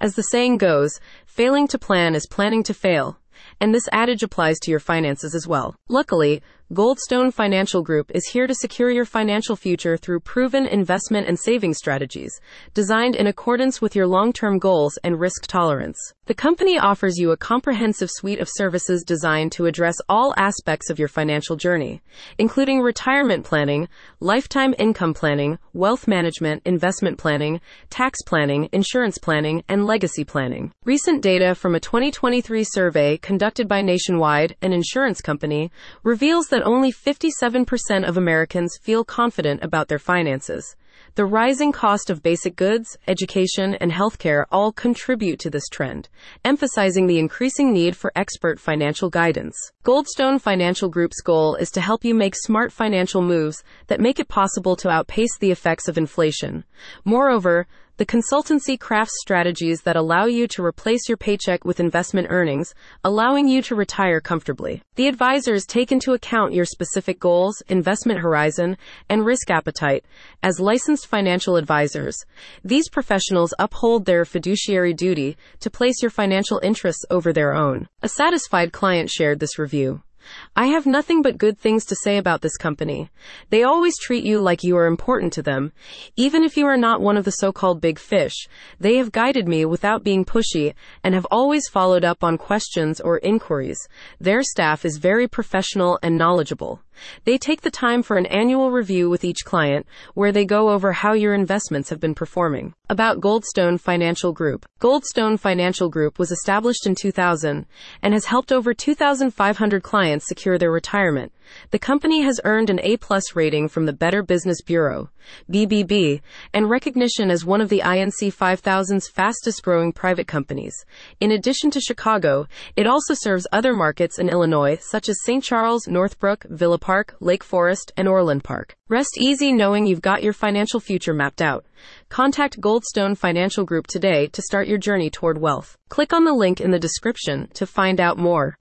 As the saying goes, failing to plan is planning to fail. And this adage applies to your finances as well. Luckily, Goldstone Financial Group is here to secure your financial future through proven investment and saving strategies designed in accordance with your long term goals and risk tolerance. The company offers you a comprehensive suite of services designed to address all aspects of your financial journey, including retirement planning, lifetime income planning, wealth management, investment planning, tax planning, insurance planning, and legacy planning. Recent data from a 2023 survey conducted by Nationwide, an insurance company, reveals that only 57% of Americans feel confident about their finances. The rising cost of basic goods, education, and healthcare all contribute to this trend, emphasizing the increasing need for expert financial guidance. Goldstone Financial Group's goal is to help you make smart financial moves that make it possible to outpace the effects of inflation. Moreover, the consultancy crafts strategies that allow you to replace your paycheck with investment earnings, allowing you to retire comfortably. The advisors take into account your specific goals, investment horizon, and risk appetite. As licensed financial advisors, these professionals uphold their fiduciary duty to place your financial interests over their own. A satisfied client shared this review. I have nothing but good things to say about this company. They always treat you like you are important to them. Even if you are not one of the so-called big fish, they have guided me without being pushy and have always followed up on questions or inquiries. Their staff is very professional and knowledgeable. They take the time for an annual review with each client where they go over how your investments have been performing. About Goldstone Financial Group. Goldstone Financial Group was established in 2000 and has helped over 2,500 clients secure their retirement. The company has earned an A-plus rating from the Better Business Bureau, BBB, and recognition as one of the INC 5000's fastest growing private companies. In addition to Chicago, it also serves other markets in Illinois such as St. Charles, Northbrook, Villa Park, Lake Forest, and Orland Park. Rest easy knowing you've got your financial future mapped out. Contact Goldstone Financial Group today to start your journey toward wealth. Click on the link in the description to find out more.